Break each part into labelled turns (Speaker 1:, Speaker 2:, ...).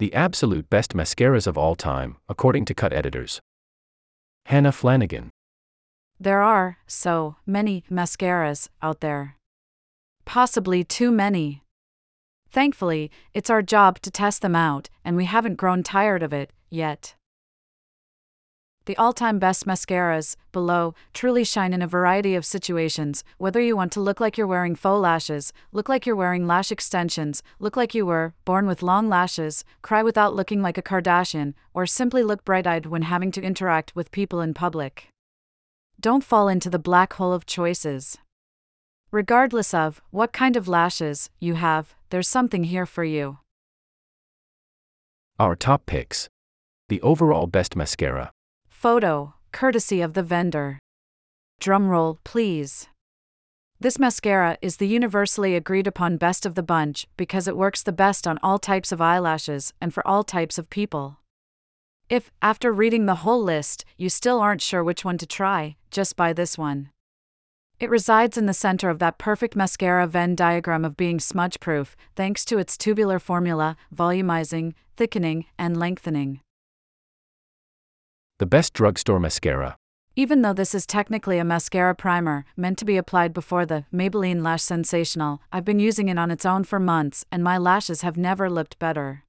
Speaker 1: The absolute best mascaras of all time, according to Cut Editors. Hannah Flanagan.
Speaker 2: There are, so, many mascaras out there. Possibly too many. Thankfully, it's our job to test them out, and we haven't grown tired of it, yet. The all time best mascaras, below, truly shine in a variety of situations, whether you want to look like you're wearing faux lashes, look like you're wearing lash extensions, look like you were born with long lashes, cry without looking like a Kardashian, or simply look bright eyed when having to interact with people in public. Don't fall into the black hole of choices. Regardless of what kind of lashes you have, there's something here for you.
Speaker 1: Our top picks. The overall best mascara.
Speaker 2: Photo, courtesy of the vendor. Drumroll, please. This mascara is the universally agreed upon best of the bunch because it works the best on all types of eyelashes and for all types of people. If, after reading the whole list, you still aren't sure which one to try, just buy this one. It resides in the center of that perfect mascara Venn diagram of being smudge proof, thanks to its tubular formula, volumizing, thickening, and lengthening.
Speaker 1: The best drugstore mascara.
Speaker 2: Even though this is technically a mascara primer, meant to be applied before the Maybelline Lash Sensational, I've been using it on its own for months and my lashes have never looked better.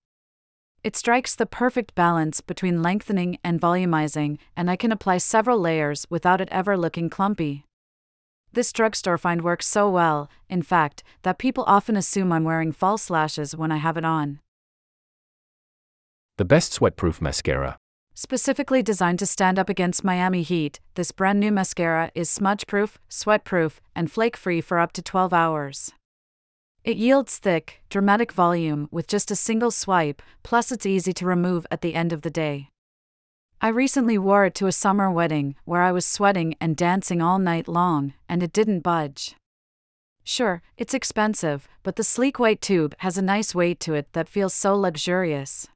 Speaker 2: It strikes the perfect balance between lengthening and volumizing, and I can apply several layers without it ever looking clumpy. This drugstore find works so well, in fact, that people often assume I'm wearing false lashes when I have it on.
Speaker 1: The best sweatproof mascara.
Speaker 2: Specifically designed to stand up against Miami heat, this brand new mascara is smudge proof, sweat proof, and flake free for up to 12 hours. It yields thick, dramatic volume with just a single swipe, plus it's easy to remove at the end of the day. I recently wore it to a summer wedding where I was sweating and dancing all night long, and it didn't budge. Sure, it's expensive, but the sleek white tube has a nice weight to it that feels so luxurious.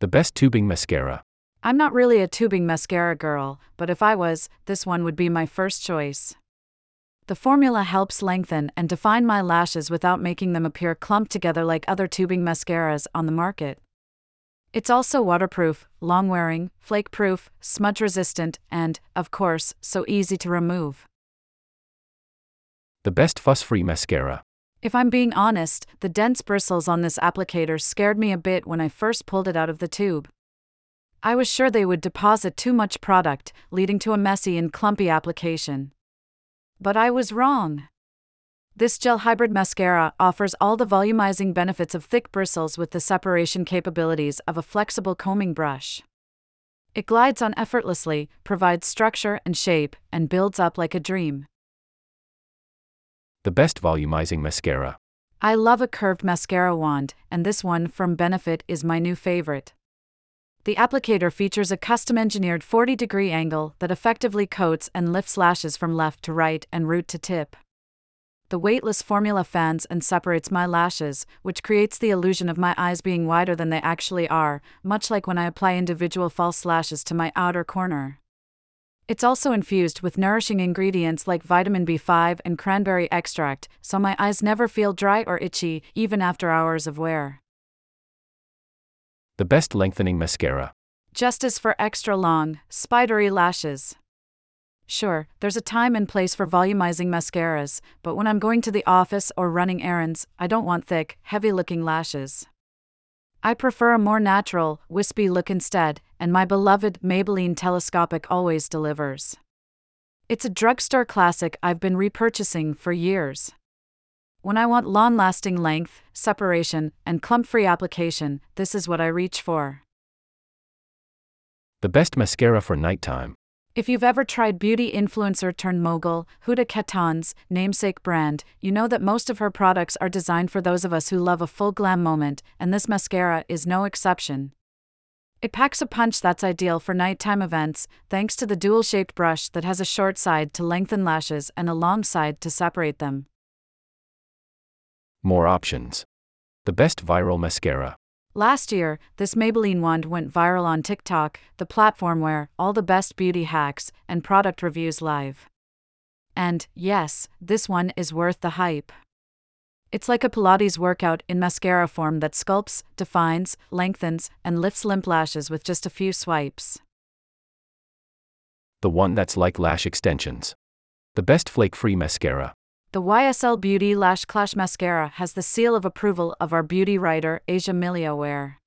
Speaker 1: The best tubing mascara.
Speaker 2: I'm not really a tubing mascara girl, but if I was, this one would be my first choice. The formula helps lengthen and define my lashes without making them appear clumped together like other tubing mascaras on the market. It's also waterproof, long wearing, flake proof, smudge resistant, and, of course, so easy to remove.
Speaker 1: The best fuss free mascara.
Speaker 2: If I'm being honest, the dense bristles on this applicator scared me a bit when I first pulled it out of the tube. I was sure they would deposit too much product, leading to a messy and clumpy application. But I was wrong. This gel hybrid mascara offers all the volumizing benefits of thick bristles with the separation capabilities of a flexible combing brush. It glides on effortlessly, provides structure and shape, and builds up like a dream.
Speaker 1: The best volumizing mascara.
Speaker 2: I love a curved mascara wand, and this one from Benefit is my new favorite. The applicator features a custom engineered 40 degree angle that effectively coats and lifts lashes from left to right and root to tip. The weightless formula fans and separates my lashes, which creates the illusion of my eyes being wider than they actually are, much like when I apply individual false lashes to my outer corner. It's also infused with nourishing ingredients like vitamin B5 and cranberry extract, so my eyes never feel dry or itchy, even after hours of wear.
Speaker 1: The best lengthening mascara.
Speaker 2: Justice for extra long, spidery lashes. Sure, there's a time and place for volumizing mascaras, but when I'm going to the office or running errands, I don't want thick, heavy looking lashes. I prefer a more natural, wispy look instead, and my beloved Maybelline Telescopic always delivers. It's a drugstore classic I've been repurchasing for years. When I want long lasting length, separation, and clump free application, this is what I reach for.
Speaker 1: The best mascara for nighttime.
Speaker 2: If you've ever tried beauty influencer turned mogul, Huda Kattan's namesake brand, you know that most of her products are designed for those of us who love a full glam moment, and this mascara is no exception. It packs a punch that's ideal for nighttime events, thanks to the dual shaped brush that has a short side to lengthen lashes and a long side to separate them.
Speaker 1: More options. The best viral mascara.
Speaker 2: Last year, this Maybelline wand went viral on TikTok, the platform where all the best beauty hacks and product reviews live. And, yes, this one is worth the hype. It's like a Pilates workout in mascara form that sculpts, defines, lengthens, and lifts limp lashes with just a few swipes.
Speaker 1: The one that's like lash extensions. The best flake free mascara.
Speaker 2: The YSL Beauty Lash Clash Mascara has the seal of approval of our beauty writer, Asia Milia Ware.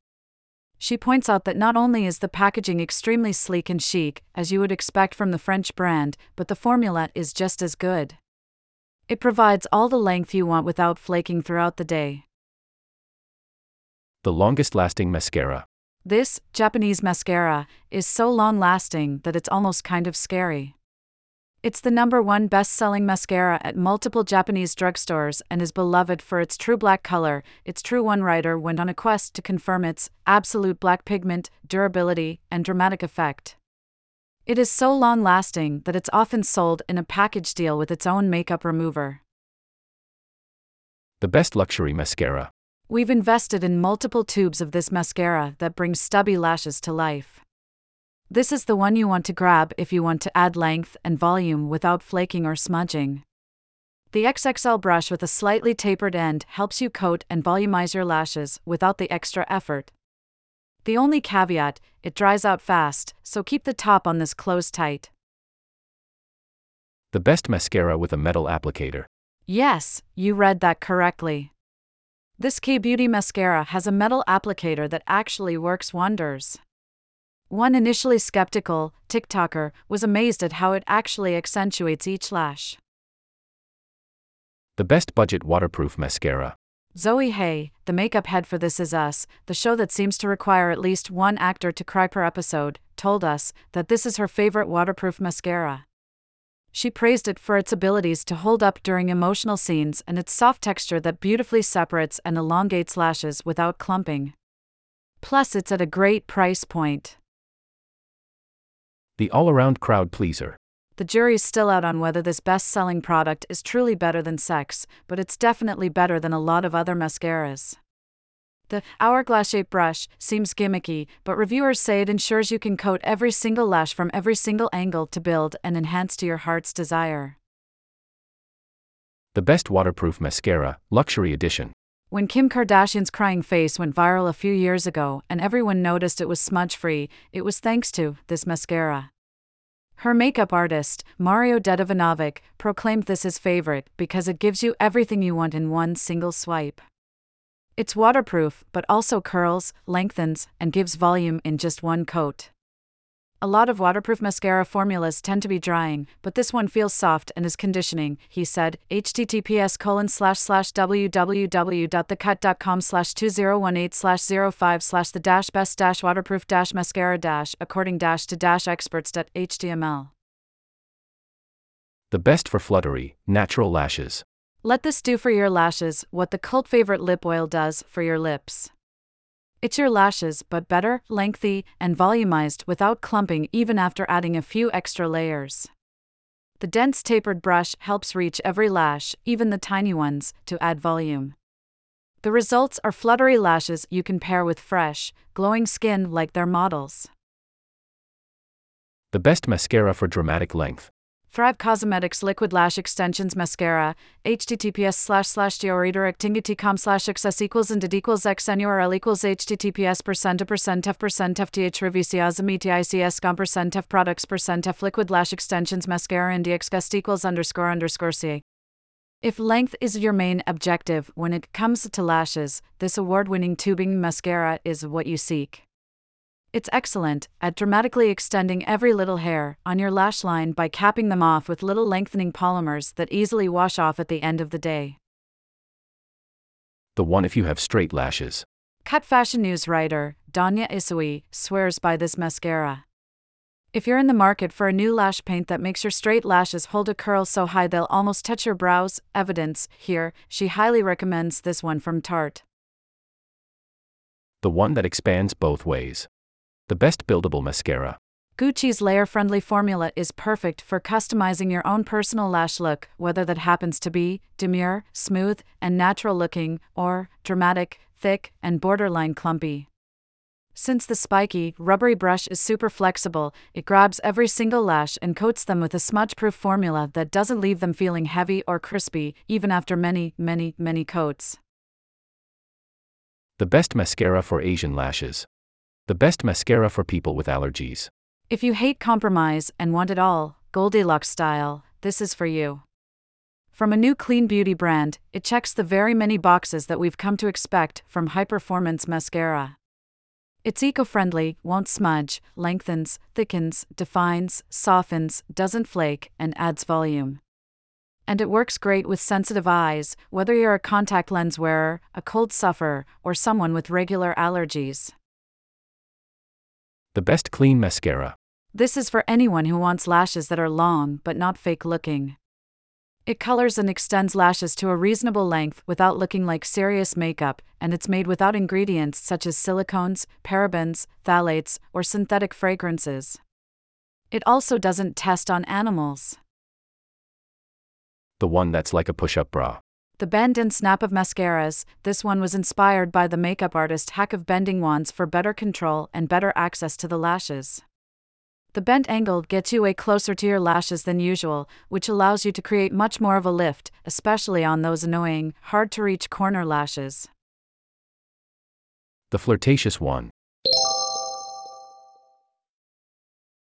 Speaker 2: She points out that not only is the packaging extremely sleek and chic, as you would expect from the French brand, but the formula is just as good. It provides all the length you want without flaking throughout the day.
Speaker 1: The longest lasting mascara.
Speaker 2: This, Japanese mascara, is so long lasting that it's almost kind of scary. It's the number one best selling mascara at multiple Japanese drugstores and is beloved for its true black color. Its true one writer went on a quest to confirm its absolute black pigment, durability, and dramatic effect. It is so long lasting that it's often sold in a package deal with its own makeup remover.
Speaker 1: The best luxury mascara.
Speaker 2: We've invested in multiple tubes of this mascara that brings stubby lashes to life. This is the one you want to grab if you want to add length and volume without flaking or smudging. The XXL brush with a slightly tapered end helps you coat and volumize your lashes without the extra effort. The only caveat, it dries out fast, so keep the top on this closed tight.
Speaker 1: The best mascara with a metal applicator.
Speaker 2: Yes, you read that correctly. This K Beauty mascara has a metal applicator that actually works wonders. One initially skeptical TikToker was amazed at how it actually accentuates each lash.
Speaker 1: The best budget waterproof mascara.
Speaker 2: Zoe Hay, the makeup head for This Is Us, the show that seems to require at least one actor to cry per episode, told us that this is her favorite waterproof mascara. She praised it for its abilities to hold up during emotional scenes and its soft texture that beautifully separates and elongates lashes without clumping. Plus, it's at a great price point.
Speaker 1: The all around crowd pleaser
Speaker 2: the jury's still out on whether this best selling product is truly better than sex, but it's definitely better than a lot of other mascaras. The hourglass shaped brush seems gimmicky, but reviewers say it ensures you can coat every single lash from every single angle to build and enhance to your heart's desire.
Speaker 1: The best waterproof mascara, luxury edition.
Speaker 2: When Kim Kardashian's crying face went viral a few years ago and everyone noticed it was smudge free, it was thanks to this mascara. Her makeup artist, Mario Dedivanovic, proclaimed this his favorite because it gives you everything you want in one single swipe. It's waterproof, but also curls, lengthens, and gives volume in just one coat. A lot of waterproof mascara formulas tend to be drying, but this one feels soft and is conditioning, he said. https colon slash slash www.thecut.com slash 2018 slash 05 slash the dash best dash waterproof dash mascara dash according dash to dash experts.html.
Speaker 1: The best for fluttery, natural lashes.
Speaker 2: Let this do for your lashes what the cult favorite lip oil does for your lips. It's your lashes, but better, lengthy, and volumized without clumping even after adding a few extra layers. The dense tapered brush helps reach every lash, even the tiny ones, to add volume. The results are fluttery lashes you can pair with fresh, glowing skin like their models.
Speaker 1: The best mascara for dramatic length.
Speaker 2: Thrive Cosmetics Liquid Lash Extensions Mascara, https slash slash georedirect.com slash xs equals and equals xn url equals https percent percent f percent f th com percent f products percent f liquid lash extensions mascara index gust equals underscore underscore c. If length is your main objective when it comes to lashes, this award winning tubing mascara is what you seek. It's excellent at dramatically extending every little hair on your lash line by capping them off with little lengthening polymers that easily wash off at the end of the day.
Speaker 1: The one if you have straight lashes.
Speaker 2: Cut fashion news writer Danya Issawi swears by this mascara. If you're in the market for a new lash paint that makes your straight lashes hold a curl so high they'll almost touch your brows, evidence here, she highly recommends this one from Tarte.
Speaker 1: The one that expands both ways. The best buildable mascara.
Speaker 2: Gucci's layer friendly formula is perfect for customizing your own personal lash look, whether that happens to be demure, smooth, and natural looking, or dramatic, thick, and borderline clumpy. Since the spiky, rubbery brush is super flexible, it grabs every single lash and coats them with a smudge proof formula that doesn't leave them feeling heavy or crispy, even after many, many, many coats.
Speaker 1: The best mascara for Asian lashes. The best mascara for people with allergies.
Speaker 2: If you hate compromise and want it all, Goldilocks style, this is for you. From a new clean beauty brand, it checks the very many boxes that we've come to expect from high performance mascara. It's eco friendly, won't smudge, lengthens, thickens, defines, softens, doesn't flake, and adds volume. And it works great with sensitive eyes, whether you're a contact lens wearer, a cold sufferer, or someone with regular allergies.
Speaker 1: The best clean mascara.
Speaker 2: This is for anyone who wants lashes that are long but not fake looking. It colors and extends lashes to a reasonable length without looking like serious makeup, and it's made without ingredients such as silicones, parabens, phthalates, or synthetic fragrances. It also doesn't test on animals.
Speaker 1: The one that's like a push up bra.
Speaker 2: The bend and snap of mascaras, this one was inspired by the makeup artist hack of bending wands for better control and better access to the lashes. The bent angle gets you way closer to your lashes than usual, which allows you to create much more of a lift, especially on those annoying, hard to reach corner lashes.
Speaker 1: The flirtatious one.